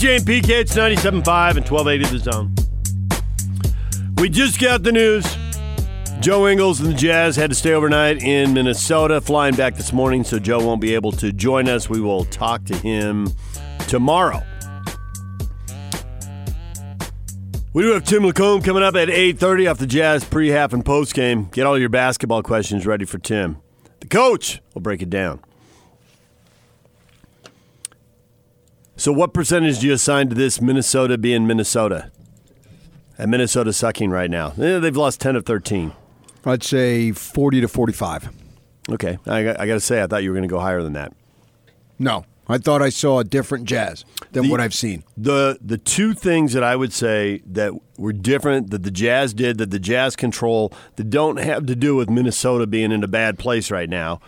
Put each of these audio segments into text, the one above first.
DJ and PK, it's 97.5 and 1280 the zone. We just got the news. Joe Ingles and the Jazz had to stay overnight in Minnesota, flying back this morning, so Joe won't be able to join us. We will talk to him tomorrow. We do have Tim LaComb coming up at 8.30 off the Jazz pre-half and post-game. Get all your basketball questions ready for Tim. The coach will break it down. So what percentage do you assign to this Minnesota being Minnesota? And Minnesota sucking right now. They've lost 10 of 13. I'd say 40 to 45. Okay. I, got- I got to say, I thought you were going to go higher than that. No, I thought I saw a different Jazz than The- what I've seen. The the two things that I would say that were different that the Jazz did that the Jazz control that don't have to do with Minnesota being in a bad place right now.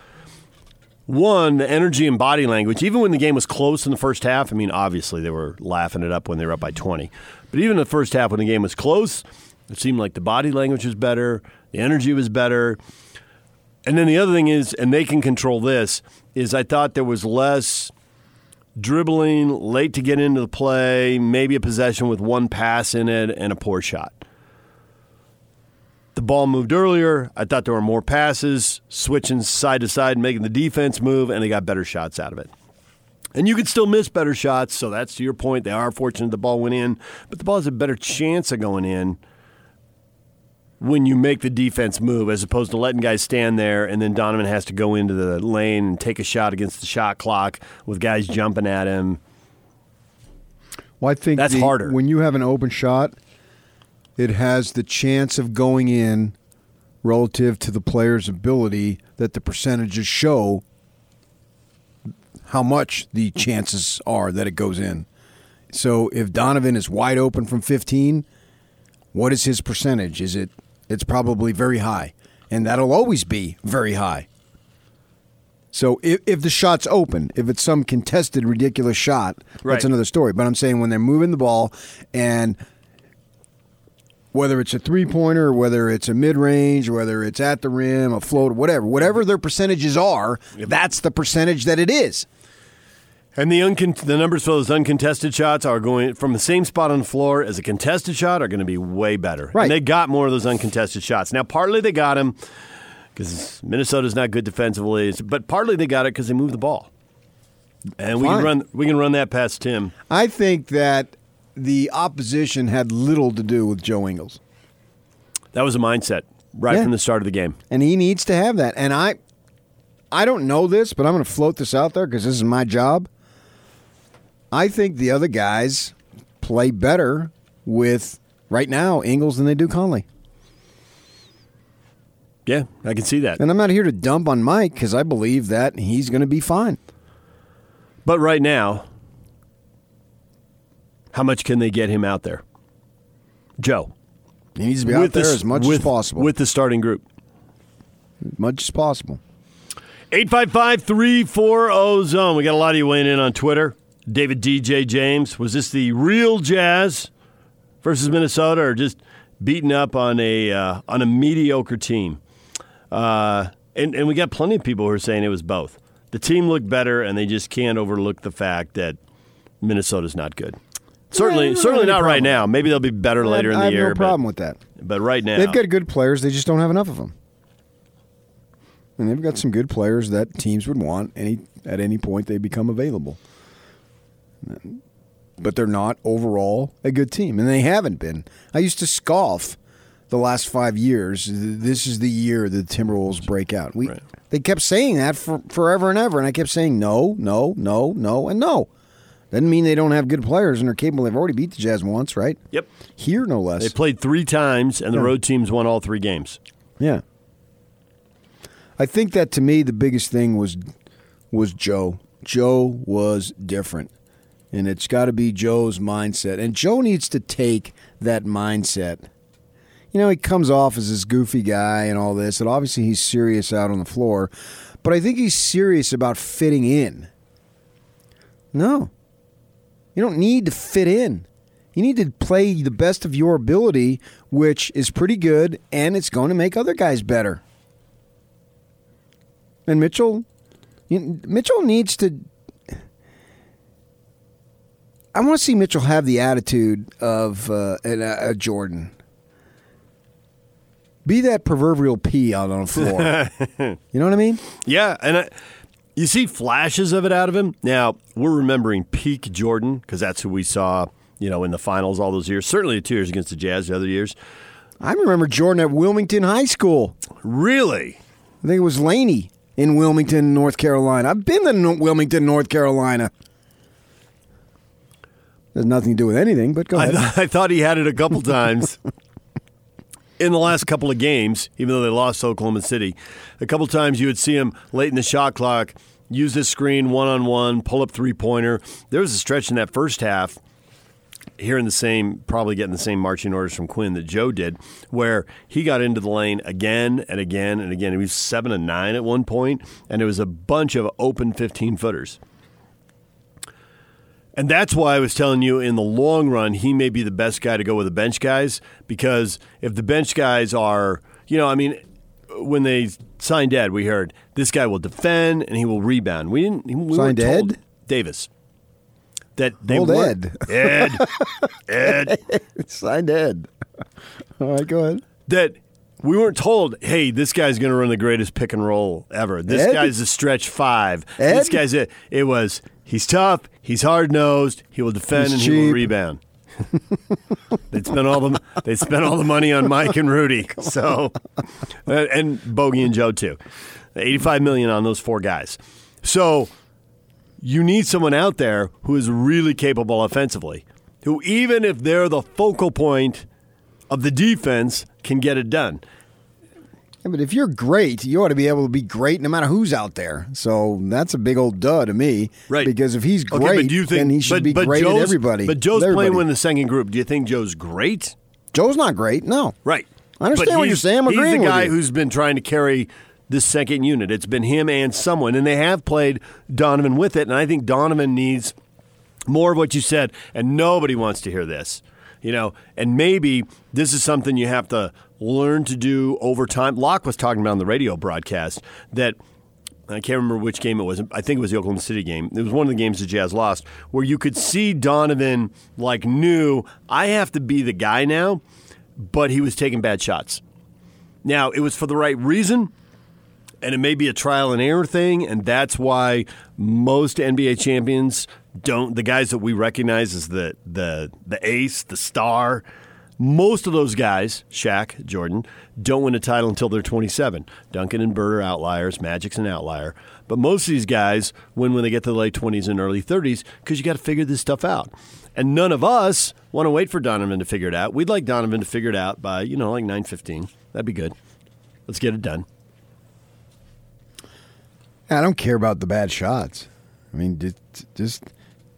One, the energy and body language. Even when the game was close in the first half, I mean, obviously they were laughing it up when they were up by 20. But even the first half when the game was close, it seemed like the body language was better, the energy was better. And then the other thing is, and they can control this, is I thought there was less dribbling, late to get into the play, maybe a possession with one pass in it and a poor shot. The ball moved earlier. I thought there were more passes, switching side to side, making the defense move, and they got better shots out of it. And you could still miss better shots, so that's to your point. They are fortunate the ball went in, but the ball has a better chance of going in when you make the defense move as opposed to letting guys stand there and then Donovan has to go into the lane and take a shot against the shot clock with guys jumping at him. Well, I think That's the- harder. When you have an open shot, it has the chance of going in relative to the player's ability that the percentages show how much the chances are that it goes in. So if Donovan is wide open from 15, what is his percentage? Is it it's probably very high. And that'll always be very high. So if, if the shot's open, if it's some contested ridiculous shot, Right. that's another story. But I'm saying when they're moving the ball and whether it's a three pointer, whether it's a mid range, whether it's at the rim, a float, whatever, whatever their percentages are, that's the percentage that it is. And the uncon- the numbers for those uncontested shots are going from the same spot on the floor as a contested shot are going to be way better. Right. And they got more of those uncontested shots. Now, partly they got them because Minnesota's not good defensively, but partly they got it because they moved the ball. And we can run we can run that past Tim. I think that the opposition had little to do with Joe Ingles. That was a mindset right Yeah. from the start of the game. and he needs to have that. And I, I don't know this, but I'm going to float this out there because this is my job. I think the other guys play better with right now Ingles than they do Conley. Yeah, I can see that. And I'm not here to dump on Mike because I believe that he's going to be fine. But right now, how much can they get him out there? Joe. He needs to be out there the- as much with- as possible. With the starting group. as much as possible. 855 340 zone. We got a lot of you weighing in on Twitter. David DJ James. Was this the real Jazz versus Minnesota or just beaten up on a uh, on a mediocre team? Uh, and, and we got plenty of people who are saying it was both. The team looked better, and they just can't overlook the fact that Minnesota's not good. Certainly, I don't certainly not right now. Maybe they'll be better later I, in I the have year. no problem with that. but, but right now, They've got good players. They just don't have enough of them. And they've got some good players that teams would want any at any point they become available. But they're not overall a good team, and they haven't been. I used to scoff the last five years. This is the year the Timberwolves break out. We Right. they kept saying that for forever and ever, and I kept saying no, no, no, no, and no. Doesn't mean they don't have good players and are capable. They've already beat the Jazz once, right? yep, Here, no less. they played three times, and the Yeah. road teams won all three games. Yeah. I think that to me the biggest thing was was Joe. Joe was different. And it's got to be Joe's mindset. And Joe needs to take that mindset. You know, he comes off as this goofy guy and all this, and obviously he's serious out on the floor, but I think he's serious about fitting in. No. You don't need to fit in. You need to play the best of your ability, which is pretty good, and it's going to make other guys better. And Mitchell, Mitchell needs to. I want to see Mitchell have the attitude of uh, an, uh, a Jordan. Be that proverbial pee out on the floor. you know what I mean? Yeah, and I, you see flashes of it out of him. Now we're remembering peak Jordan because that's who we saw, you know, in the finals all those years. Certainly the two years against the Jazz, the other years. I remember Jordan at Wilmington High School. Really, I think it was Laney in Wilmington, North Carolina. I've been to No- Wilmington, North Carolina. There's nothing to do with anything, but go I, ahead. th- I thought he had it a couple times in the last couple of games, even though they lost to Oklahoma City. A couple times you would see him late in the shot clock use his screen one on one, pull up three pointer. There was a stretch in that first half. Hearing the same, probably getting the same marching orders from Quinn that Joe did, where he got into the lane again and again and again. He was seven and nine at one point, and it was a bunch of open 15 footers. And that's why I was telling you in the long run, he may be the best guy to go with the bench guys because if the bench guys are, you know, I mean, when they signed Ed, we heard this guy will defend and he will rebound. We didn't. We Signed Ed? Davis. That they Old weren't- Ed, Ed, Signed Ed. All right, go ahead. that we weren't told, hey, this guy's going to run the greatest pick and roll ever. This Ed? guy's a stretch five. This guy's it. It was he's tough, he's hard nosed, he will defend He's and he will rebound. they'd spent all the they spent all the money on Mike and Rudy. So and- Bogey and Joe too. 85 million on those four guys. So you need someone out there who is really capable offensively, who even if they're the focal point of the defense can get it done. Yeah, but if you're great, you ought to be able to be great no matter who's out there. So that's a big old duh to me. Right. Because if he's great, Okay, but do you think then he should but, be but great Joe's, at everybody. But Joe's with playing with the second group. Do you think Joe's great? Joe's not great. No. Right. I understand But what you're he's- saying. I'm he's agreeing the with guy who's been trying to carry this second unit. It's been him and someone, and they have played Donovan with it. And I think Donovan needs more of what you said, and nobody wants to hear this. You know, and maybe this is something you have to learn to do over time. Locke was talking about on the radio broadcast that I can't remember which game it was. I think it was the Oklahoma City game. It was one of the games the Jazz lost, where you could see Donovan like knew I have to be the guy now, but he was taking bad shots. Now it was for the right reason, and it may be a trial and error thing, and that's why most NBA champions don't. The guys that we recognize as the the the ace, the star, most of those guys, Shaq, Jordan, don't win a title until they're 27. Duncan and Bird are outliers. Magic's an outlier. But most of these guys win when they get to the late 20s and early 30s because you got to figure this stuff out. And none of us want to wait for Donovan to figure it out. We'd like Donovan to figure it out by, you know, like 9.15. That'd be good. Let's get it done. I don't care about the bad shots. I mean, just, just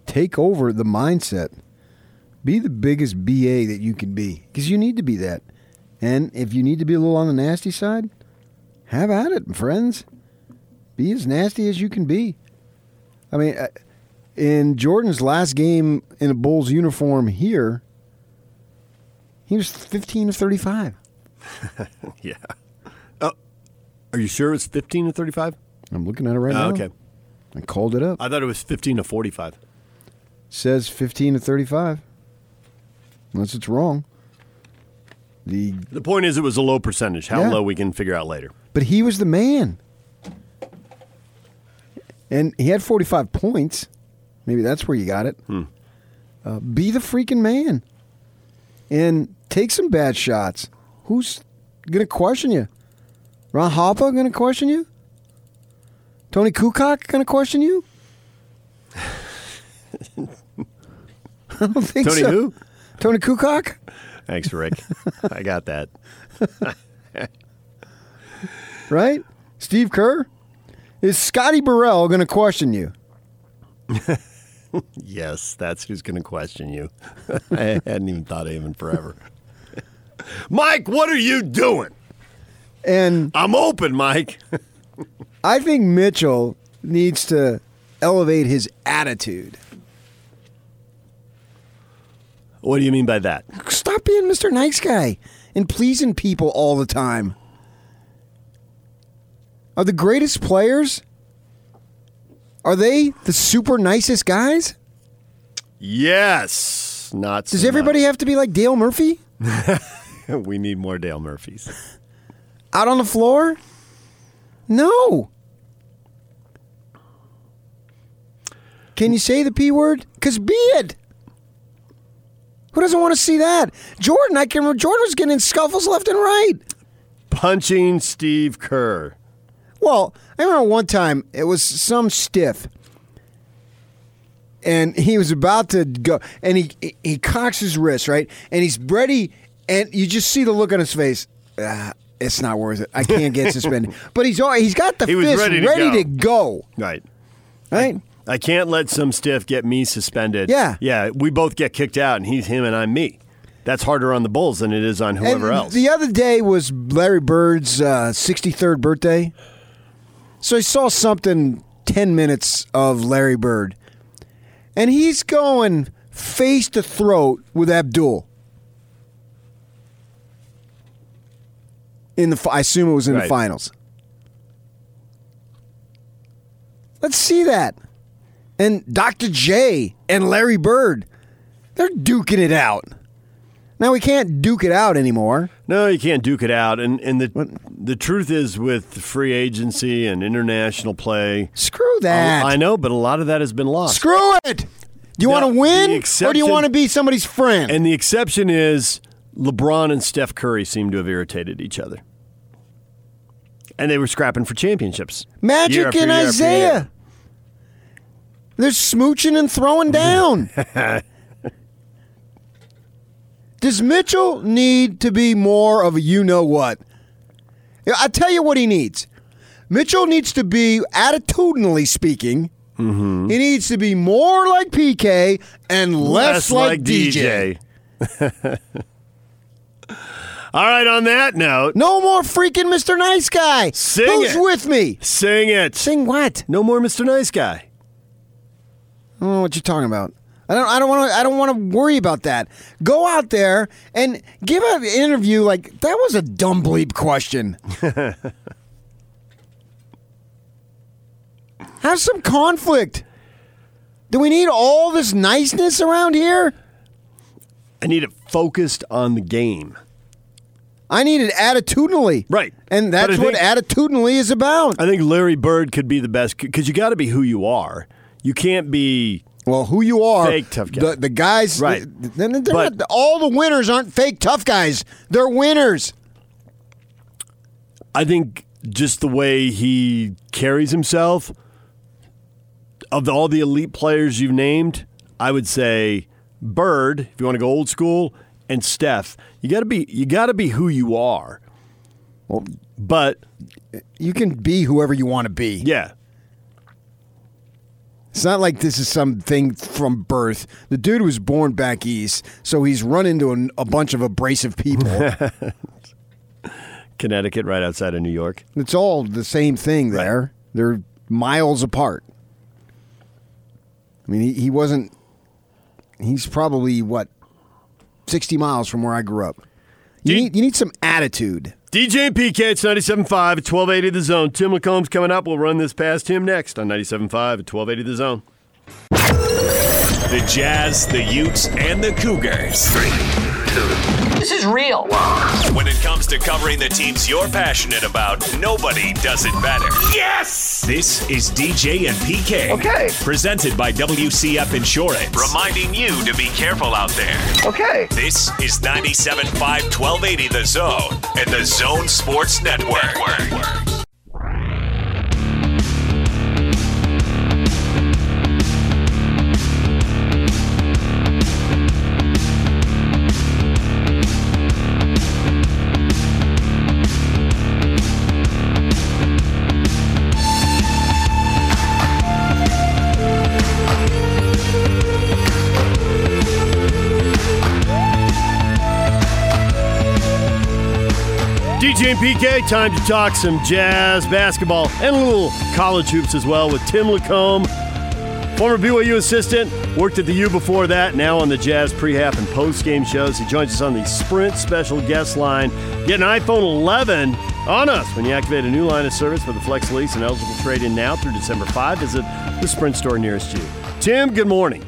take over the mindset. Be the biggest BA that you can be because you need to be that. And if you need to be a little on the nasty side, have at it, friends. Be as nasty as you can be. I mean, uh, in Jordan's last game in a Bulls uniform here, he was 15 of 35. Yeah. Oh, are you sure it's 15 to 35? I'm looking at it right Oh, now. okay. I called it up. I thought it was 15 to 45. Says 15 to 35. Unless it's wrong. The The point is, it was a low percentage. How Yeah. low we can figure out later. but he was the man. And he had 45 points. Maybe that's where you got it. Uh, be the freaking man. And take some bad shots. Who's going to question you? Ron Harper going to question you? Toni Kukoc going to question you? I don't think Tony so. who? Toni Kukoc? Thanks, Rick. I got that. right? Steve Kerr? Is Scotty Burrell going to question you? Yes, that's who's going to question you. I hadn't even thought of him in forever. Mike, what are you doing? And I'm open, Mike. I think Mitchell needs to elevate his attitude. What do you mean by that? Stop being Mr. Nice Guy and pleasing people all the time. Are the greatest players? Are they the super nicest guys? Yes. Not so Does everybody have to be like Dale Murphy we need more Dale Murphys. out on the floor? No. Can you say the P word? Because be it. Who doesn't want to see that? Jordan, I can remember Jordan was getting in scuffles left and right. Punching Steve Kerr. Well, I remember one time it was some stiff, and he was about to go, and he he, he cocks his wrist right, and he's ready, and you just see the look on his face. Ah, it's not worth it. I can't get suspended. but he's all, he's got the He fist ready to ready go. to go. Right. Right. I can't let some stiff get me suspended. Yeah. Yeah. We both get kicked out, and he's him and I'm me. That's harder on the Bulls than it is on whoever and else. The other day was Larry Bird's uh, 63rd birthday. So I saw something 10 minutes of Larry Bird. And he's going face to throat with Abdul. In the, I assume it was in the finals. Let's see that. And Dr. J and Larry Bird, they're duking it out. Now we can't duke it out anymore. No, you can't duke it out. And and the the truth is, with free agency and international play, Screw that. I know, but a lot of that has been lost. Screw it. Do you want to win or do you want to be somebody's friend? And the exception is LeBron and Steph Curry seem to have irritated each other, and they were scrapping for championships. Magic and Isiah. They're smooching and throwing down. Does Mitchell need to be more of a you know what? I tell you what he needs. Mitchell needs to be attitudinally speaking. Mm-hmm. He needs to be more like PK and less, like, DJ. All right. On that note, No more freaking Mr. Nice Guy. Sing Who's it. with me? sing it. Sing what? No more Mr. Nice Guy. I don't know what you're talking about. I don't. I don't want to. I don't want to worry about that. Go out there and give an interview like that was a dumb bleep question. Have some conflict. Do we need all this niceness around here? I need it focused on the game. I need it attitudinally. Right. And But I that's what think- attitudinally is about. I think Larry Bird could be the best because you got to be who you are. You can't be. Well, who you are, Fake tough guy. The, the guys, Right. They're, they're But- not, all the winners aren't fake tough guys. They're winners. I think just the way he carries himself, of the, all the elite players you've named, I would say Bird, if you want to go old school, and Steph. You got to be. You got to be who you are. Well, But you can be whoever you want to be. yeah, It's not like this is something from birth. The dude was born back east, so he's run into an, a bunch of abrasive people. Connecticut, right outside of New York. it's all the same thing there. They're miles apart. I mean, he, he wasn't. He's probably what sixty miles from where I grew up. You Gee- need you need some attitude. DJ and PK, it's 97.5 at 1280 The Zone. Tim LaComb's coming up. We'll run this past him next on 97.5 at 1280 The Zone. The Jazz, the Utes, and the Cougars. This is real. When it comes to covering the teams you're passionate about, nobody does it better. Yes! This is DJ and PK. Okay. Presented by WCF Insurance. Reminding you to be careful out there. Okay. This is 97.5 1280 The Zone and the Zone Sports Network. And PK, time to talk some jazz basketball and a little college hoops as well with Tim LaComb, former BYU assistant, worked at the U before that, now on the Jazz pre-half and post-game shows. He joins us on the Sprint special guest line. Get an iPhone 11 on us when you activate a new line of service with a flex lease and eligible trade-in now through December 5. Visit the Sprint store nearest you. Tim, good morning.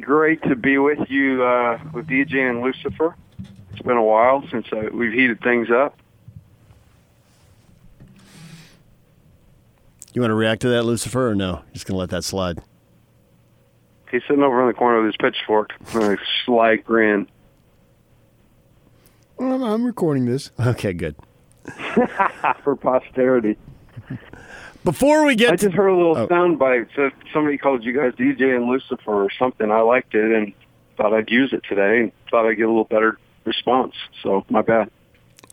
great to be with you uh, with DJ and Lucifer. It's been a while since uh, we've heated things up. You want to react to that, Lucifer, or no? Just going to let that slide. He's sitting over in the corner with his pitchfork, with a sly grin. I'm, I'm recording this. Okay, good. for posterity. Before we get, I just heard a little Oh. sound bite. So somebody called you guys DJ and Lucifer or something. I liked it and thought I'd use it today and thought I'd get a little better response. So my bad.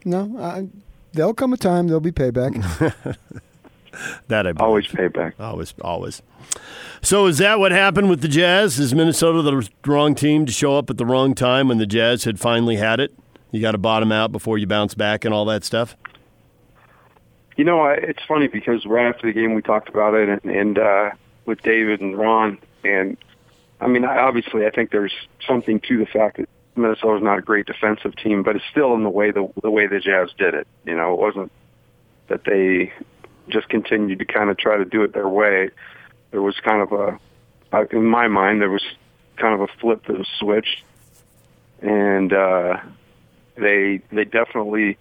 No, I, there'll come a time there'll be payback. that I believe. Always payback. Always, always. So is that what happened with the Jazz? Is Minnesota the wrong team to show up at the wrong time when the Jazz had finally had it? You got to bottom out before you bounce back and all that stuff. You know, I- it's funny because right after the game we talked about it and, and uh, with David and Ron, and I mean, I, obviously, I think there's something to the fact that Minnesota's not a great defensive team, but it's still in the way the the way the Jazz did it. You know, it wasn't that they just continued to kind of try to do it their way. There was kind of a, in my mind, there was kind of a flip that was switched, and uh, they they definitely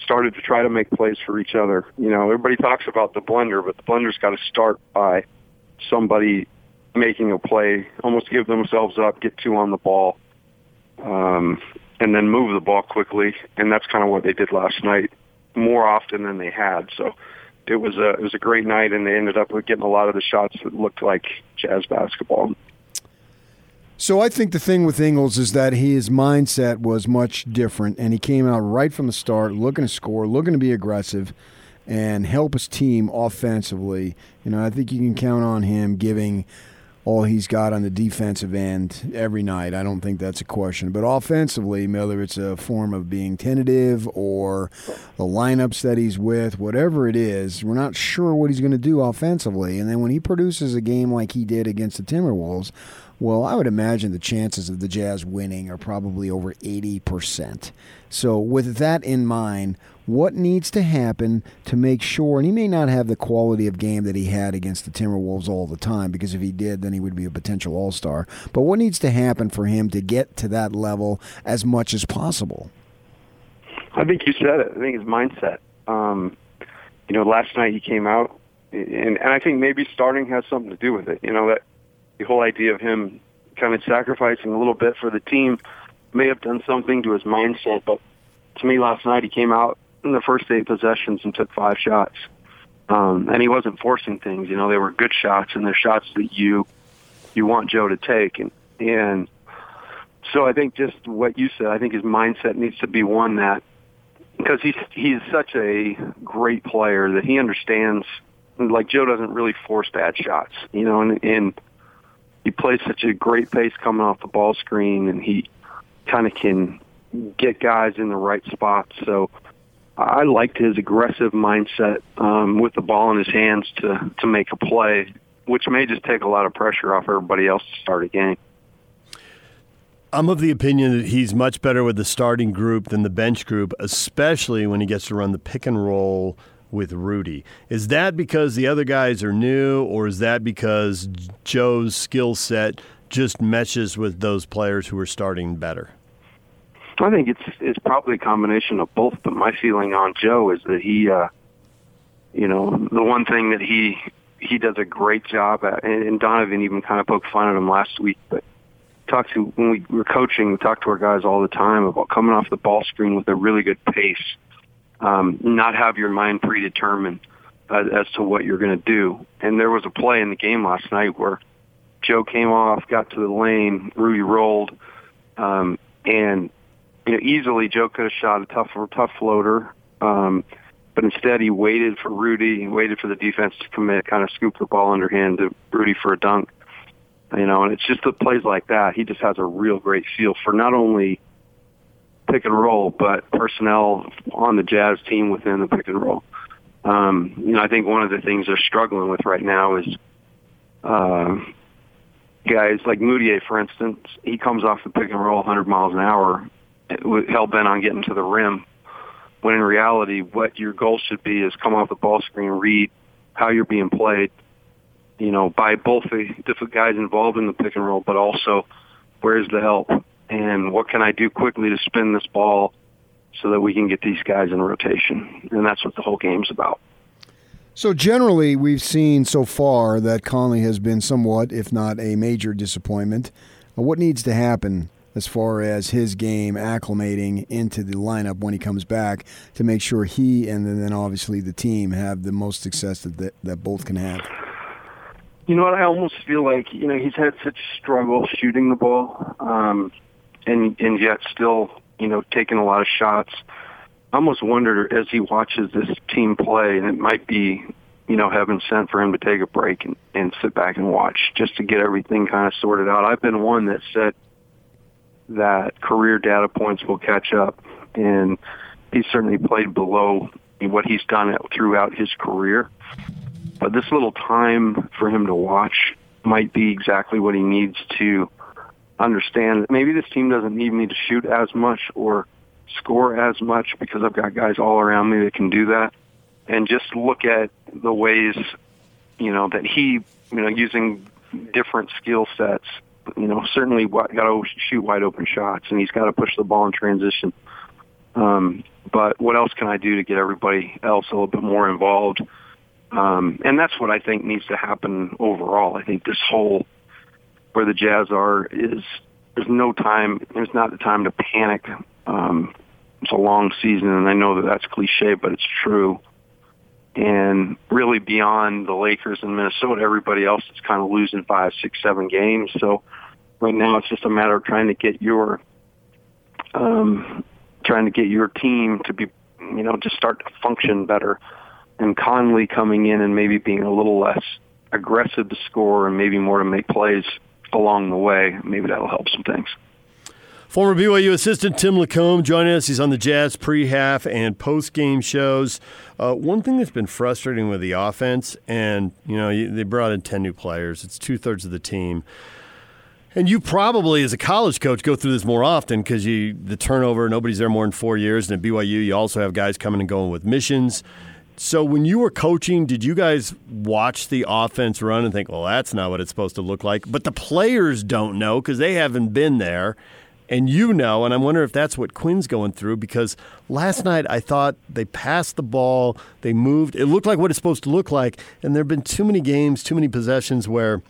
started to try to make plays for each other. You know, everybody talks about the blender, but the blender's got to start by somebody making a play, almost give themselves up, get two on the ball, um, and then move the ball quickly. And that's kind of what they did last night, more often than they had. So it was a it was a great night, and they ended up with getting a lot of the shots that looked like Jazz basketball. So I think the thing with Ingles is that his mindset was much different, and he came out right from the start looking to score, looking to be aggressive, and help his team offensively. You know, I think you can count on him giving all he's got on the defensive end every night. I don't think that's a question. But offensively, whether it's a form of being tentative or the lineups that he's with, whatever it is, we're not sure what he's going to do offensively. And then when he produces a game like he did against the Timberwolves, well, I would imagine the chances of the Jazz winning are probably over 80%. So, with that in mind, what needs to happen to make sure, and he may not have the quality of game that he had against the Timberwolves all the time, because if he did, then he would be a potential all star. But what needs to happen for him to get to that level as much as possible? I think you said it. I think his mindset. Um, you know, last night he came out, and, and I think maybe starting has something to do with it. You know, that the whole idea of him kind of sacrificing a little bit for the team may have done something to his mindset. But to me, last night he came out in the first eight possessions and took five shots, um, and he wasn't forcing things. You know, they were good shots, and they're shots that you you want Joe to take, and and so I think just what you said. I think his mindset needs to be one that because he's he's such a great player that he understands. Like Joe doesn't really force bad shots, you know, and, and he plays such a great pace coming off the ball screen, and he kind of can get guys in the right spots. So I liked his aggressive mindset um, with the ball in his hands to to make a play, which may just take a lot of pressure off everybody else to start a game. I'm of the opinion that he's much better with the starting group than the bench group, especially when he gets to run the pick and roll with Rudy. Is that because the other guys are new, or is that because Joe's skill set just meshes with those players who are starting better? I think it's it's probably a combination of both. But my feeling on Joe is that he, uh, you know, the one thing that he he does a great job at, and, Donovan even kind of poked fun at him last week, but talked to when we were coaching, we talked to our guys all the time about coming off the ball screen with a really good pace, um, not have your mind predetermined uh, as to what you're going to do. And there was a play in the game last night where Joe came off, got to the lane, Rudy rolled, um, and you know easily Joe could have shot a tough tough floater. Um, but instead, he waited for Rudy, he waited for the defense to commit, kind of scoop the ball underhand to Rudy for a dunk. You know, and it's just the plays like that. He just has a real great feel for not only pick and roll, but personnel on the Jazz team within the pick and roll. Um, you know, I think one of the things they're struggling with right now is uh, guys like Mudiay, for instance. He comes off the pick and roll 100 miles an hour, hell bent on getting to the rim. When in reality, what your goal should be is come off the ball screen, read how you're being played, you know, by both the different guys involved in the pick and roll, but also where's the help, and what can I do quickly to spin this ball so that we can get these guys in rotation, and that's what the whole game's about. So generally, we've seen so far that Conley has been somewhat, if not a major disappointment. Uh, what needs to happen as far as his game acclimating into the lineup when he comes back to make sure he and then obviously the team have the most success that that both can have? You know what? I almost feel like you know he's had such struggle shooting the ball, um, and and yet still you know taking a lot of shots. I almost wondered as he watches this team play, and it might be you know heaven sent for him to take a break and, and sit back and watch just to get everything kind of sorted out. I've been one that said that career data points will catch up, and he's certainly played below what he's done throughout his career. But this little time for him to watch might be exactly what he needs to understand maybe this team doesn't need me to shoot as much or score as much because I've got guys all around me that can do that. And just look at the ways, you know, that he, you know, using different skill sets you know, certainly got to shoot wide open shots, and he's got to push the ball in transition. Um, but what else can I do to get everybody else a little bit more involved? Um, and that's what I think needs to happen overall. I think this whole where the Jazz are is there's no time. There's not the time to panic. Um, it's a long season, and I know that that's cliche, but it's true. And really, beyond the Lakers and Minnesota, everybody else is kind of losing five, six, seven games. So right now, it's just a matter of trying to get your um, trying to get your team to be, you know, to start to function better. And Conley coming in and maybe being a little less aggressive to score and maybe more to make plays along the way. Maybe that'll help some things. Former BYU assistant Tim LaComb joining us. He's on the Jazz pre-half and post-game shows. Uh, one thing that's been frustrating with the offense, and you know they brought in ten new players. It's two thirds of the team. And you probably, as a college coach, go through this more often because you the turnover. Nobody's there more than four years, and at BYU, you also have guys coming and going with missions. So when you were coaching, did you guys watch the offense run and think, "Well, that's not what it's supposed to look like"? But the players don't know because they haven't been there and you know, and I wonder if that's what Quinn's going through because last night I thought they passed the ball, they moved, it looked like what it's supposed to look like, and there have been too many games, too many possessions where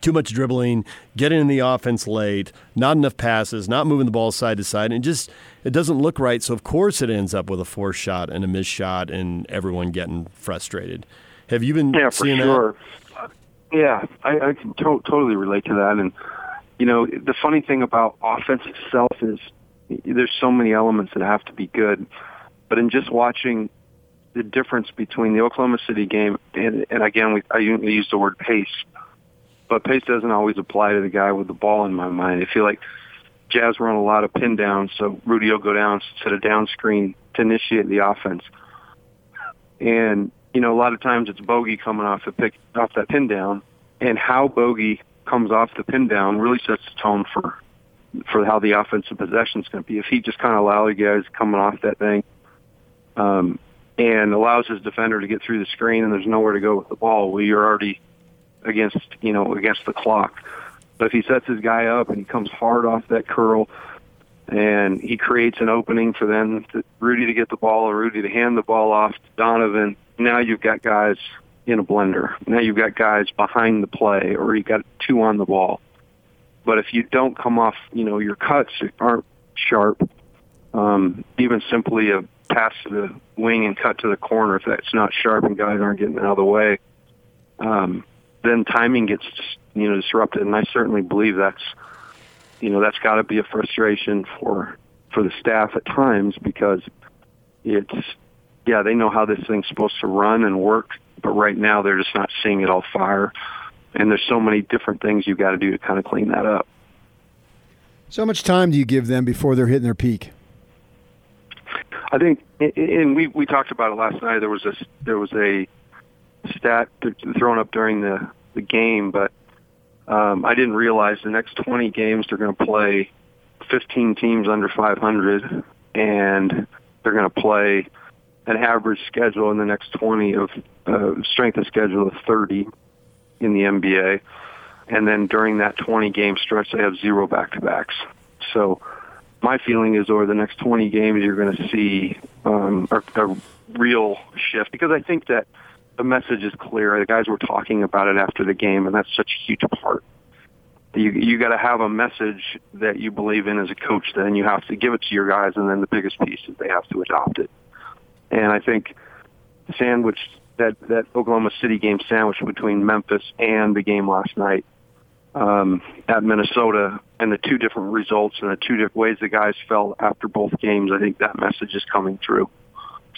too much dribbling, getting in the offense late, not enough passes, not moving the ball side to side, and just it doesn't look right. So of course it ends up with a forced shot and a missed shot, and everyone getting frustrated. Have you been yeah, seeing for sure. that? Yeah, I, I can to- totally relate to that, and you know, the funny thing about offense itself is there's so many elements that have to be good. But in just watching the difference between the Oklahoma City game and, and again, we, I use the word pace, but pace doesn't always apply to the guy with the ball in my mind. I feel like Jazz run a lot of pin downs, so Rudy will go down instead of down screen to initiate the offense. And you know, a lot of times it's Bogey coming off the pick off that pin down, and how Bogey comes off the pin down really sets the tone for for how the offensive possession is going to be. If he just kind of allows you guys coming off that thing um, and allows his defender to get through the screen and there's nowhere to go with the ball, well, you're already against you know against the clock. But if he sets his guy up and he comes hard off that curl and he creates an opening for them, to, Rudy to get the ball or Rudy to hand the ball off to Donovan, now you've got guys in a blender. Now you've got guys behind the play or you've got two on the ball. But if you don't come off, you know, your cuts aren't sharp, um, even simply a pass to the wing and cut to the corner, if that's not sharp and guys aren't getting out of the way, um, then timing gets, you know, disrupted. And I certainly believe that's, you know, that's got to be a frustration for, for the staff at times because it's, yeah, they know how this thing's supposed to run and work but right now they're just not seeing it all fire. And there's so many different things you've got to do to kind of clean that up. So much time do you give them before they're hitting their peak? I think, and we we talked about it last night. There was a there was a stat thrown up during the the game, but um, I didn't realize the next 20 games they're going to play 15 teams under 500, and they're going to play an average schedule in the next 20 of uh, strength of schedule of 30 in the NBA. and then during that 20 game stretch, they have zero back to backs. So my feeling is over the next 20 games, you're going to see um, a, a real shift because I think that the message is clear. The guys were talking about it after the game, and that's such a huge part. You you got to have a message that you believe in as a coach. Then you have to give it to your guys, and then the biggest piece is they have to adopt it. And I think sandwich that that Oklahoma City game sandwich between Memphis and the game last night um, at Minnesota and the two different results and the two different ways the guys felt after both games. I think that message is coming through.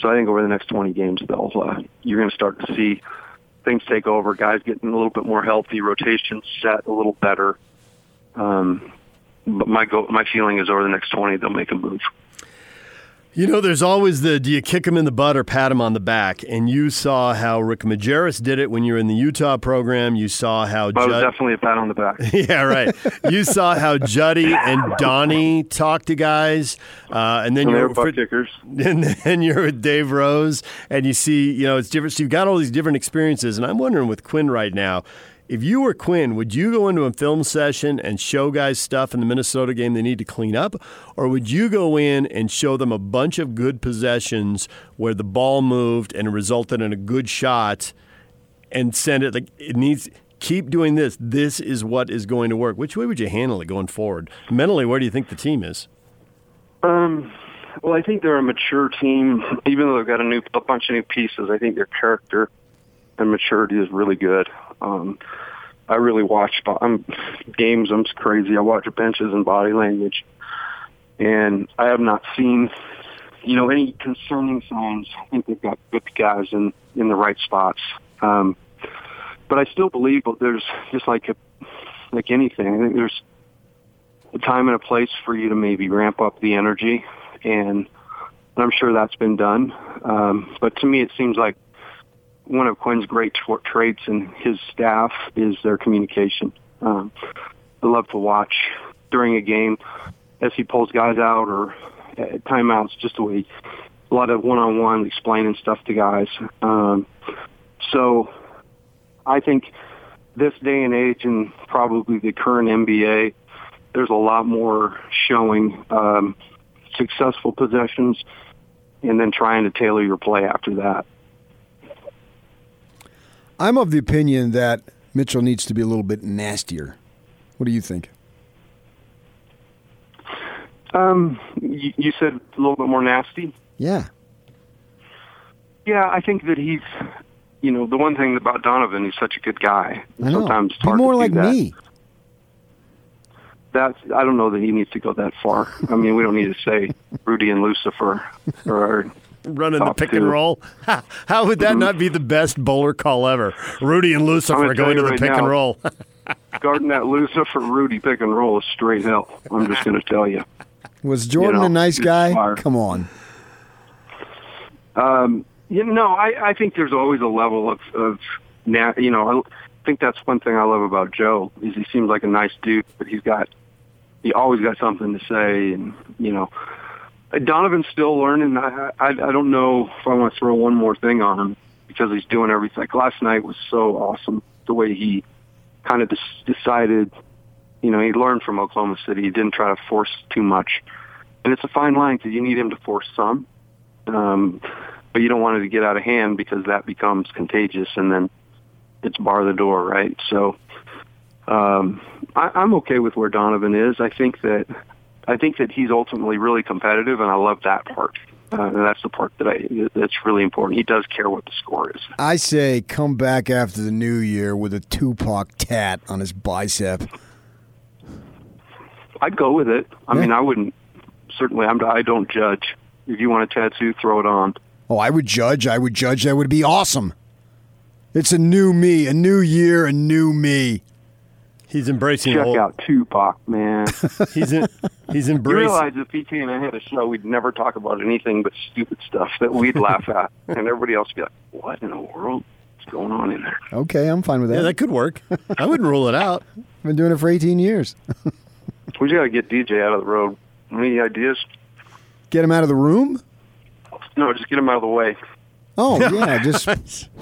So I think over the next 20 games, they'll uh, you're going to start to see things take over. Guys getting a little bit more healthy, rotations set a little better. Um, but my go, my feeling is over the next 20, they'll make a move. You know, there's always the do you kick him in the butt or pat him on the back? And you saw how Rick Majerus did it when you were in the Utah program. You saw how Judd- was definitely a pat on the back. yeah, right. you saw how Juddy and Donnie talk to guys, uh, and then and you're butt kickers. And then you're with Dave Rose, and you see, you know, it's different. So you've got all these different experiences, and I'm wondering with Quinn right now if you were Quinn, would you go into a film session and show guys stuff in the Minnesota game they need to clean up? Or would you go in and show them a bunch of good possessions where the ball moved and resulted in a good shot and send it like it needs keep doing this. This is what is going to work. Which way would you handle it going forward? Mentally, where do you think the team is? Um well, I think they're a mature team. Even though they've got a new a bunch of new pieces, I think their character and maturity is really good. Um, I really watch I'm, games. I'm crazy. I watch benches and body language, and I have not seen, you know, any concerning signs. I think they've got good guys in in the right spots. Um, but I still believe there's just like a, like anything. I think there's a time and a place for you to maybe ramp up the energy, and I'm sure that's been done. Um, but to me, it seems like one of Quinn's great traits and his staff is their communication. Um, I love to watch during a game as he pulls guys out or at timeouts, just the way a lot of one-on-one explaining stuff to guys. Um, so I think this day and age and probably the current NBA, there's a lot more showing um, successful possessions and then trying to tailor your play after that. I'm of the opinion that Mitchell needs to be a little bit nastier. What do you think? Um, you, you said a little bit more nasty. Yeah. Yeah, I think that he's, you know, the one thing about Donovan, he's such a good guy. I know. Sometimes it's be more like that. me. That's I don't know that he needs to go that far. I mean, we don't need to say Rudy and Lucifer or running the pick two. and roll. How would that mm-hmm. not be the best bowler call ever? Rudy and Lucifer going to the right pick now, and roll. guarding that Lucifer Rudy pick and roll is straight hell. I'm just going to tell you. Was Jordan you know, a nice guy? Fire. Come on. Um, you know, I, I think there's always a level of, of you know, I think that's one thing I love about Joe is he seems like a nice dude, but he's got, he always got something to say, and you know, Donovan's still learning. I, I I don't know if I want to throw one more thing on him because he's doing everything. Like last night was so awesome the way he kind of des- decided. You know, he learned from Oklahoma City. He didn't try to force too much, and it's a fine line because you need him to force some, um, but you don't want it to get out of hand because that becomes contagious, and then it's bar the door, right? So um, I, I'm okay with where Donovan is. I think that I think that he's ultimately really competitive, and I love that part. Uh, and that's the part that I that's really important. He does care what the score is. I say come back after the new year with a Tupac tat on his bicep. I'd go with it. I yeah. mean, I wouldn't certainly. I'm. I don't judge. If you want a tattoo, throw it on. Oh, I would judge. I would judge. That would be awesome. It's a new me, a new year, a new me. He's embracing. Check out Tupac, man. he's in, he's embracing. You realize if PK and I had a show, we'd never talk about anything but stupid stuff that we'd laugh at, and everybody else would be like, "What in the world is going on in there?" Okay, I'm fine with that. Yeah, that could work. I wouldn't rule it out. I've been doing it for 18 years. we just got to get DJ out of the road. Any ideas? Get him out of the room? No, just get him out of the way. Oh yeah, just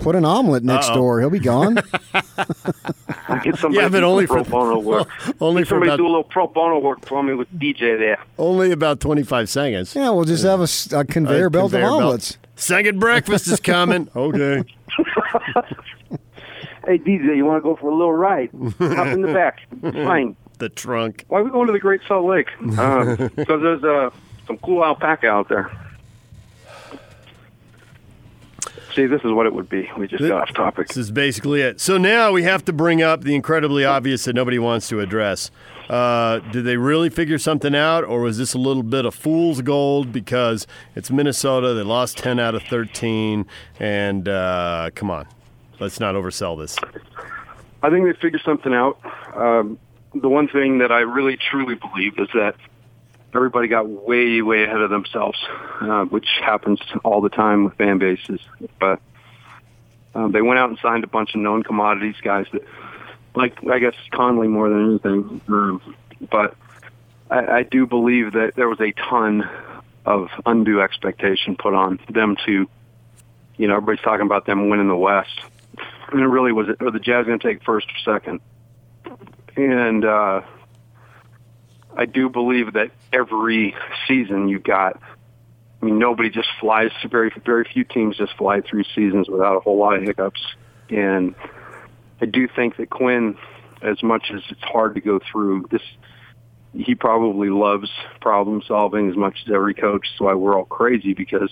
put an omelet next Uh-oh. door. He'll be gone. Get somebody Yeah, but to do only pro for- bono work. only Get for somebody about- do a little pro bono work for me with DJ there. Only about 25 seconds. yeah, we'll just have a, s- a conveyor A belt conveyor of belt. omelets. Second breakfast is coming. okay. Hey DJ, you want to go for a little ride? Hop in the back. Fine. The trunk. Why are we going to the Great Salt Lake? Because there's uh, some cool alpaca out there. See, this is what it would be. We just got off topic. This is basically it. So now we have to bring up the incredibly obvious that nobody wants to address. Uh, did they really figure something out, or was this a little bit of fool's gold because it's Minnesota? They lost 10 out of 13, and uh, come on, let's not oversell this. I think they figured something out. Um, the one thing that I really truly believe is that everybody got way, way ahead of themselves, uh, which happens all the time with fan bases. But um, they went out and signed a bunch of known commodities guys that, like I guess Conley more than anything. Um, but I, I do believe that there was a ton of undue expectation put on them to, you know, everybody's talking about them winning the West and it really was are the Jazz going to take first or second? And uh, I do believe that every season you got. I mean, nobody just flies. Very very few teams just fly through seasons without a whole lot of hiccups. And I do think that Quinn, as much as it's hard to go through this, he probably loves problem solving as much as every coach. That's why we're all crazy because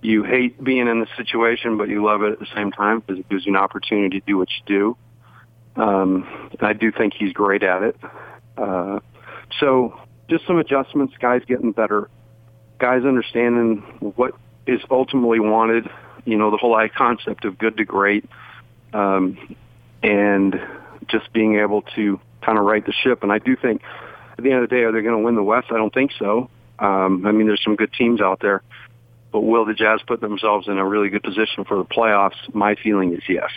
you hate being in the situation, but you love it at the same time because it gives you an opportunity to do what you do. Um, I do think he's great at it. Uh, so just some adjustments, guys getting better, guys understanding what is ultimately wanted, you know, the whole I concept of good to great, um, and just being able to kind of right the ship. And I do think at the end of the day, are they going to win the West? I don't think so. Um, I mean, there's some good teams out there. But will the Jazz put themselves in a really good position for the playoffs? My feeling is yes.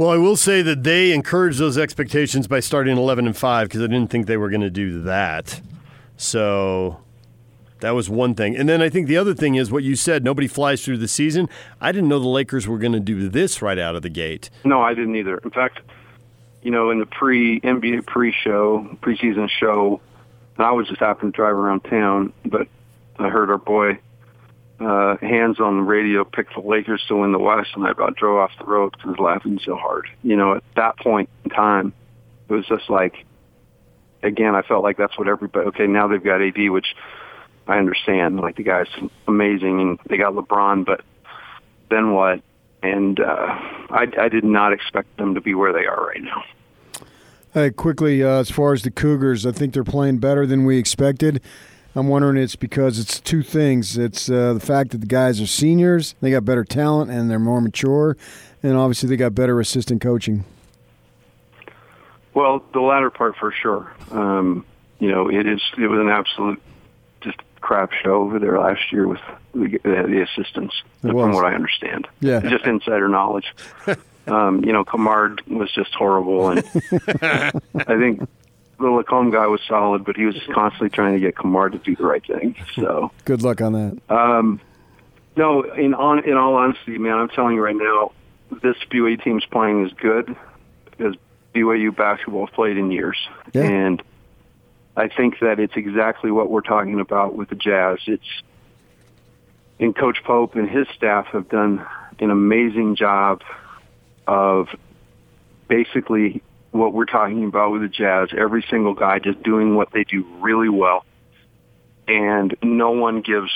Well, I will say that they encouraged those expectations by starting 11 and 5 because I didn't think they were going to do that. So that was one thing. And then I think the other thing is what you said nobody flies through the season. I didn't know the Lakers were going to do this right out of the gate. No, I didn't either. In fact, you know, in the pre NBA pre show, preseason show, I was just happening to drive around town, but I heard our boy uh, Hans on the radio pick the Lakers to win the West, and I about drove off the road because I was laughing so hard. You know, at that point in time, it was just like, again, I felt like that's what everybody. Okay, now they've got AD, which I understand. Like the guy's amazing, and they got LeBron, but then what? And uh, I, I did not expect them to be where they are right now. Hey, quickly, uh, as far as the Cougars, I think they're playing better than we expected. I'm wondering it's because it's two things. It's uh, the fact that the guys are seniors, they got better talent, and they're more mature, and obviously they got better assistant coaching. Well, the latter part for sure. Um, you know, it is. It was an absolute just crap show over there last year with the, the assistants, from what I understand. Yeah. just insider knowledge. um, you know, Kamard was just horrible, and I think the LaComb guy was solid, but he was constantly trying to get Kamard to do the right thing. So. Good luck on that. Um, no, in on in all honesty, man, I'm telling you right now, this BYU team's playing as good as BYU basketball has played in years, Yeah. and I think that it's exactly what we're talking about with the Jazz. It's and Coach Pope and his staff have done an amazing job of basically what we're talking about with the Jazz. Every single guy just doing what they do really well, and no one gives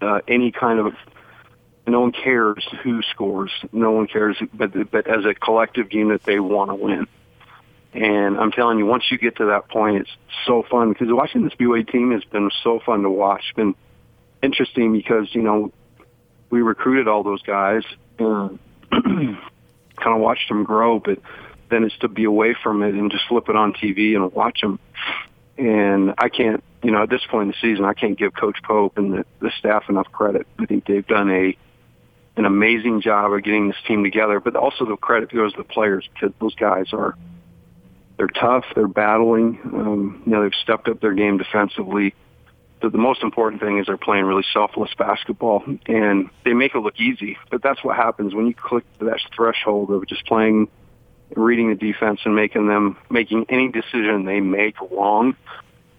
uh, any kind of no one cares who scores. No one cares, but but as a collective unit, they want to win. And I'm telling you, once you get to that point, it's so fun because watching this BYU team has been so fun to watch. It's been interesting because you know we recruited all those guys and kind of watched them grow, but then it's to be away from it and just flip it on TV and watch them. And I can't, you know, at this point in the season, I can't give Coach Pope and the, the staff enough credit. I think they've done a an amazing job of getting this team together, but also the credit goes to the players because those guys are they're tough, they're battling. Um, you know, they've stepped up their game defensively. the, the most important thing is they're playing really selfless basketball, and they make it look easy. But that's what happens when you click that threshold of just playing, reading the defense, and making them making any decision they make wrong,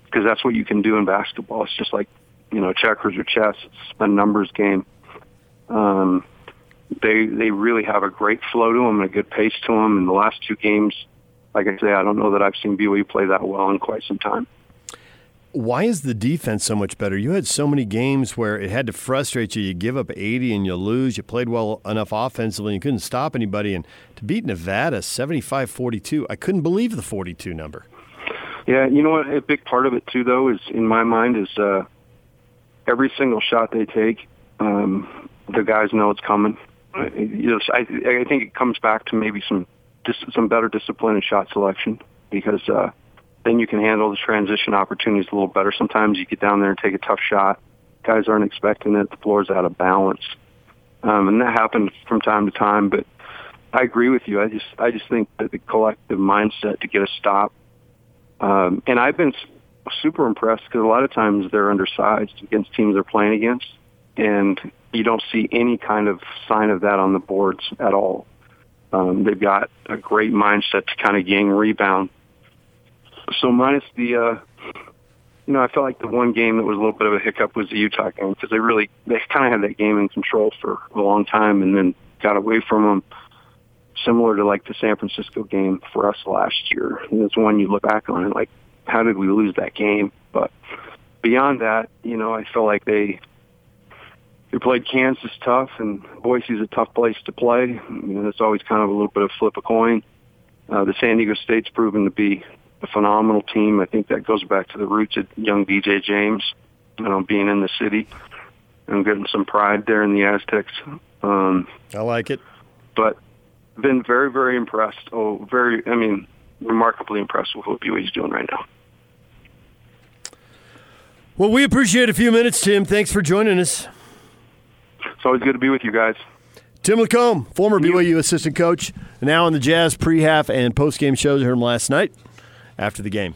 because that's what you can do in basketball. It's just like you know checkers or chess. It's a numbers game. Um, they they really have a great flow to them and a good pace to them. In the last two games, like I say, I don't know that I've seen BYU play that well in quite some time why is the defense so much better? You had so many games where it had to frustrate you. You give up 80 and you lose. You played well enough offensively and you couldn't stop anybody. And to beat Nevada 75 42, I couldn't believe the 42 number. Yeah, you know what? A big part of it, too, though, is in my mind, is uh, every single shot they take, um, the guys know it's coming. You know, I, I think it comes back to maybe some some better discipline and shot selection because uh, then you can handle the transition opportunities a little better. Sometimes you get down there and take a tough shot. Guys aren't expecting it. The floor's out of balance. Um, and that happens from time to time, but I agree with you. I just, I just think that the collective mindset to get a stop, um, and I've been super impressed because a lot of times they're undersized against teams they're playing against, and you don't see any kind of sign of that on the boards at all. Um, they've got a great mindset to kind of gang rebound so minus the, uh, you know, I felt like the one game that was a little bit of a hiccup was the Utah game because they really they kind of had that game in control for a long time and then got away from them. Similar to like the San Francisco game for us last year, and it's one you look back on and like, how did we lose that game? But beyond that, you know, I felt like they they played Kansas tough, and Boise's a tough place to play. You know, it's always kind of a little bit of flip a coin. Uh, the San Diego State's proven to be a phenomenal team. I think that goes back to the roots of young DJ James, you know, being in the city and getting some pride there in the Aztecs. Um, I like it. But been very, very impressed. Oh, very, I mean, remarkably impressed with what BYU's doing right now. Well, we appreciate a few minutes, Tim. Thanks for joining us. It's always good to be with you guys. Tim LaComb, former BYU assistant coach, now on the Jazz pre-half and post-game shows. Heard him last night after the game.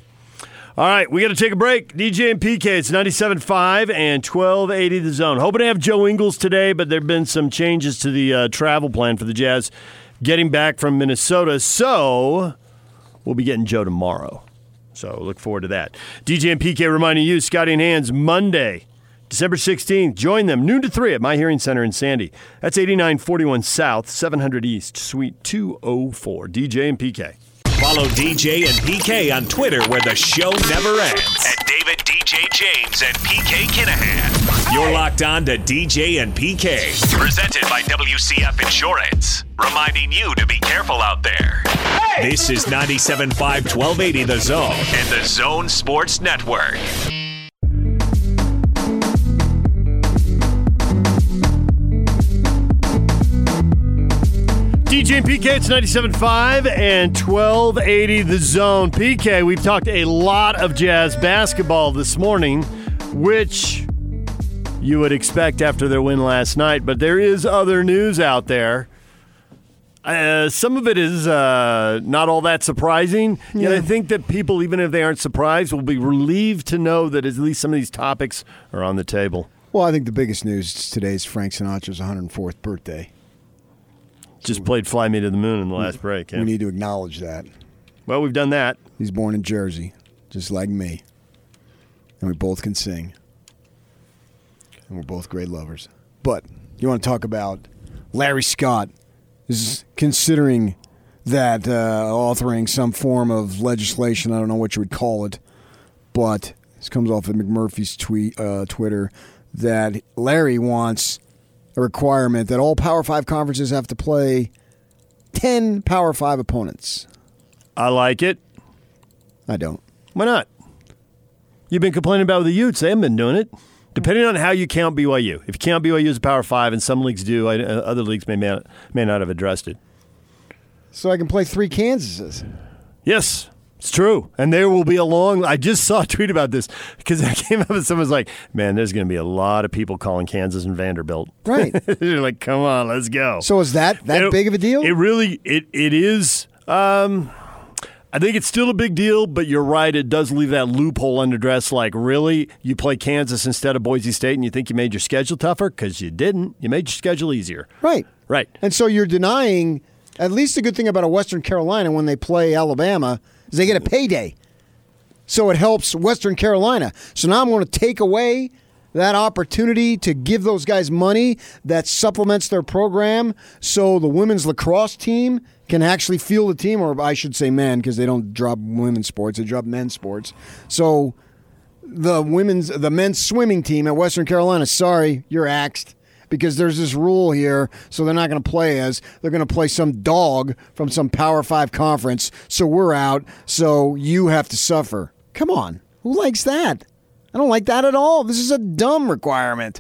All right, we got to take a break. DJ and PK, it's 97.5 and 1280 the zone. Hoping to have Joe Ingles today, but there have been some changes to the uh, travel plan for the Jazz getting back from Minnesota. So we'll be getting Joe tomorrow. So look forward to that. DJ and PK reminding you, Scotty and Hans, Monday, December 16th. Join them noon to 3 at My Hearing Center in Sandy. That's 8941 South, 700 East, Suite 204. DJ and PK. Follow DJ and PK on Twitter where the show never ends. At David DJ James and PK Kinahan. You're locked on to DJ and PK. Presented by WCF Insurance. Reminding you to be careful out there. This is 97.5 1280 The Zone and The Zone Sports Network. And PK, it's 97.5 and 1280 The Zone. PK, we've talked a lot of Jazz basketball this morning, which you would expect after their win last night, but there is other news out there. Uh, some of it is uh, not all that surprising. Yeah. Yet I think that people, even if they aren't surprised, will be relieved to know that at least some of these topics are on the table. Well, I think the biggest news today is Frank Sinatra's 104th birthday. Just played Fly Me to the Moon in the last break. Yeah. We need to acknowledge that. Well, we've done that. He's born in Jersey, just like me. And we both can sing. And we're both great lovers. But you want to talk about Larry Scott is considering that uh, authoring some form of legislation. I don't know what you would call it, but this comes off of McMurphy's tweet, uh, Twitter, that Larry wants a requirement that all Power Five conferences have to play 10 Power Five opponents. I like it. I don't. Why not? You've been complaining about the Utes. They haven't been doing it. Depending on how you count BYU. If you count BYU as a Power Five, and some leagues do, uh, other leagues may, may not have addressed it. So I can play three Kansases. Yes. It's true. And there will be a long. I just saw a tweet about this because I came up and someone's like, man, there's going to be a lot of people calling Kansas and Vanderbilt. Right. You're like, come on, let's go. So is that that it, big of a deal? It really, it, it is. Um, I think it's still a big deal, but you're right. It does leave that loophole unaddressed. Like, really? You play Kansas instead of Boise State and you think you made your schedule tougher? Because you didn't. You made your schedule easier. Right. Right. And so you're denying, at least the good thing about a Western Carolina when they play Alabama is they get a payday. So it helps Western Carolina. So now I'm going to take away that opportunity to give those guys money that supplements their program so the women's lacrosse team can actually feel the team, or I should say men, because they don't drop women's sports, they drop men's sports. So the women's the men's swimming team at Western Carolina, sorry, you're axed because there's this rule here, so they're not going to play as they're going to play some dog from some Power Five conference. So we're out. So you have to suffer. Come on, who likes that? I don't like that at all. This is a dumb requirement.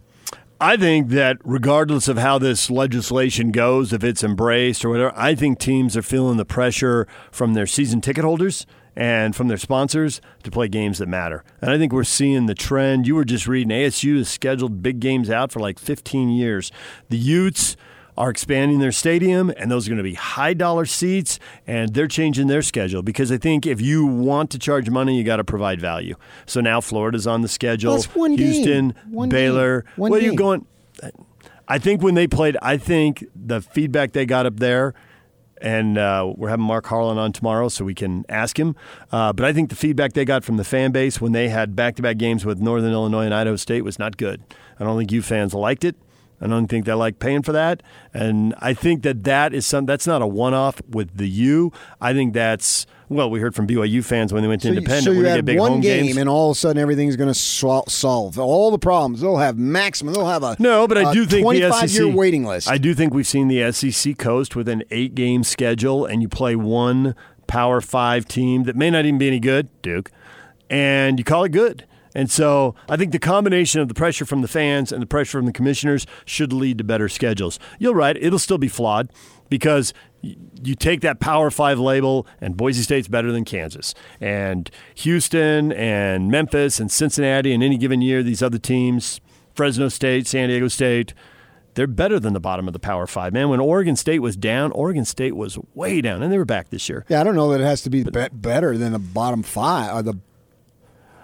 I think that regardless of how this legislation goes, if it's embraced or whatever, I think teams are feeling the pressure from their season ticket holders and from their sponsors to play games that matter. And I think we're seeing the trend. You were just reading ASU has scheduled big games out for like 15 years. The Utes are expanding their stadium, and those are going to be high dollar seats, and they're changing their schedule because I think if you want to charge money, you got to provide value. So now Florida's on the schedule. That's one Houston, game. One Baylor. game. One Where are you going? I think when they played, I think the feedback they got up there, and uh, we're having Mark Harlan on tomorrow, so we can ask him. Uh, but I think the feedback they got from the fan base when they had back-to-back games with Northern Illinois and Idaho State was not good. I don't think you fans liked it. I don't think they like paying for that, and I think that that is some. That's not a one-off with the U. I think that's well. We heard from BYU fans when they went to So you, Independent. so you had big one home game, games. and all of a sudden everything's going to sol- solve all the problems. They'll have maximum. They'll have a No, but I do think the 25 SEC year waiting list. I do think we've seen the SEC coast with an eight game schedule, and you play one Power Five team that may not even be any good, Duke, and you call it good. And so I think the combination of the pressure from the fans and the pressure from the commissioners should lead to better schedules. You're right; it'll still be flawed because you take that Power Five label, and Boise State's better than Kansas, and Houston, and Memphis, and Cincinnati, in any given year, these other teams, Fresno State, San Diego State, they're better than the bottom of the Power Five. Man, when Oregon State was down, Oregon State was way down, and they were back this year. yeah, I don't know that it has to be be- better than the bottom five or the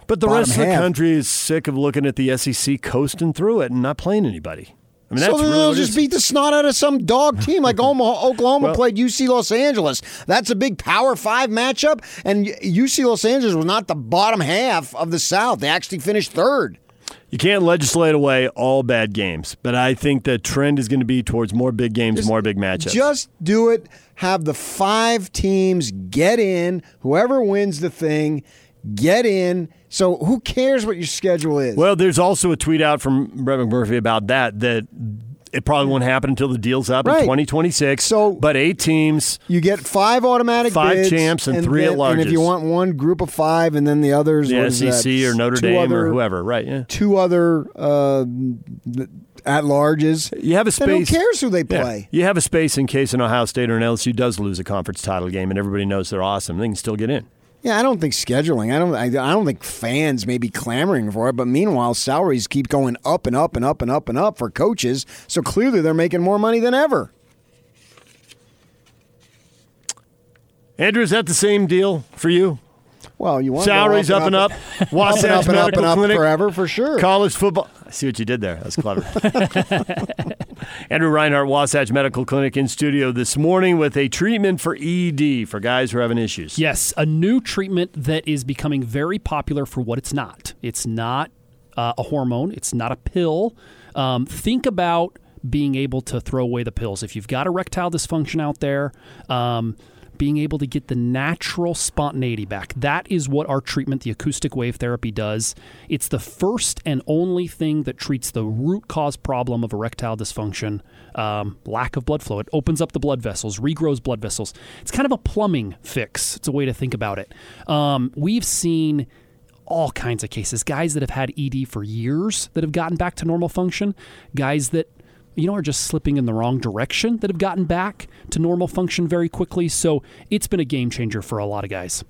But the rest of the half. country is sick of looking at the SEC coasting through it and not playing anybody. I mean, that's so really they'll just beat the snot out of some dog team like Omaha, Oklahoma Well- played UC Los Angeles. That's a big Power Five matchup, and UC Los Angeles was not the bottom half of the South. They actually finished third. You can't legislate away all bad games, but I think the trend is going to be towards more big games, more big matchups. Just do it. Have the five teams get in. Whoever wins the thing, get in. So who cares what your schedule is? well, there's also a tweet out from Brett McMurphy about that that it probably won't happen until the deal's up in 2026. So- but eight teams. you get five automatic Five bids, champs and three at large. And if you want one group of five, and then the others, The SEC that? or Notre Dame other- or whoever, right? Yeah. two other uh, at larges. You have a Then who space. cares who they Yeah. play? You have a space in case an Ohio State or an LSU does lose a conference title game, and everybody knows they're awesome. They can still get in. Yeah, I don't think scheduling. I don't. I, I don't think fans may be clamoring for it. But meanwhile, salaries keep going up and up and up and up and up for coaches. So clearly, they're making more money than ever. Andrew, is that the same deal for you? Well, you want Salaries up and up. up and Wasatch up and up Medical and up Clinic. forever for sure. College football. I see what you did there. That's clever. Andrew Reinhardt, Wasatch Medical Clinic in studio this morning with a treatment for ED for guys who are having issues. Yes, a new treatment that is becoming very popular for what it's not. It's not uh, a hormone, it's not a pill. Um, think about being able to throw away the pills. If you've got erectile dysfunction out there, um, being able to get the natural spontaneity back. That is what our treatment, the acoustic wave therapy, does. It's the first and only thing that treats the root cause problem of erectile dysfunction, um, lack of blood flow. It opens up the blood vessels, regrows blood vessels. It's kind of a plumbing fix. It's a way to think about it. Um, we've seen all kinds of cases guys that have had ED for years that have gotten back to normal function, guys that you know, are just slipping in the wrong direction that have gotten back to normal function very quickly. So it's been a game changer for a lot of guys.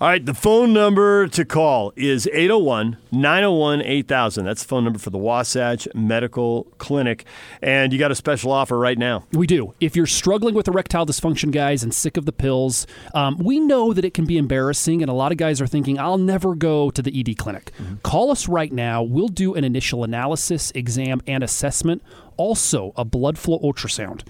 All right, the phone number to call is 801 901 8000. That's the phone number for the Wasatch Medical Clinic. And you got a special offer right now. We do. If you're struggling with erectile dysfunction, guys, and sick of the pills, um, we know that it can be embarrassing, and a lot of guys are thinking, I'll never go to the ED clinic. Mm-hmm. Call us right now. We'll do an initial analysis, exam, and assessment, also a blood flow ultrasound.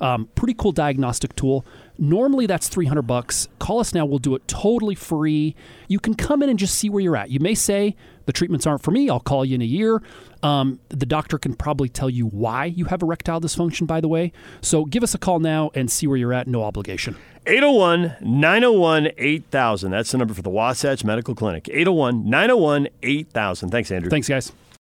Um, pretty cool diagnostic tool. Normally that's 300 bucks. Call us now. We'll do it totally free. You can come in and just see where you're at. You may say the treatments aren't for me. I'll call you in a year. Um, the doctor can probably tell you why you have erectile dysfunction, by the way. So give us a call now and see where you're at. No obligation. 801 901 8000. That's the number for the Wasatch Medical Clinic. 801 901 8000. Thanks, Andrew. Thanks, guys.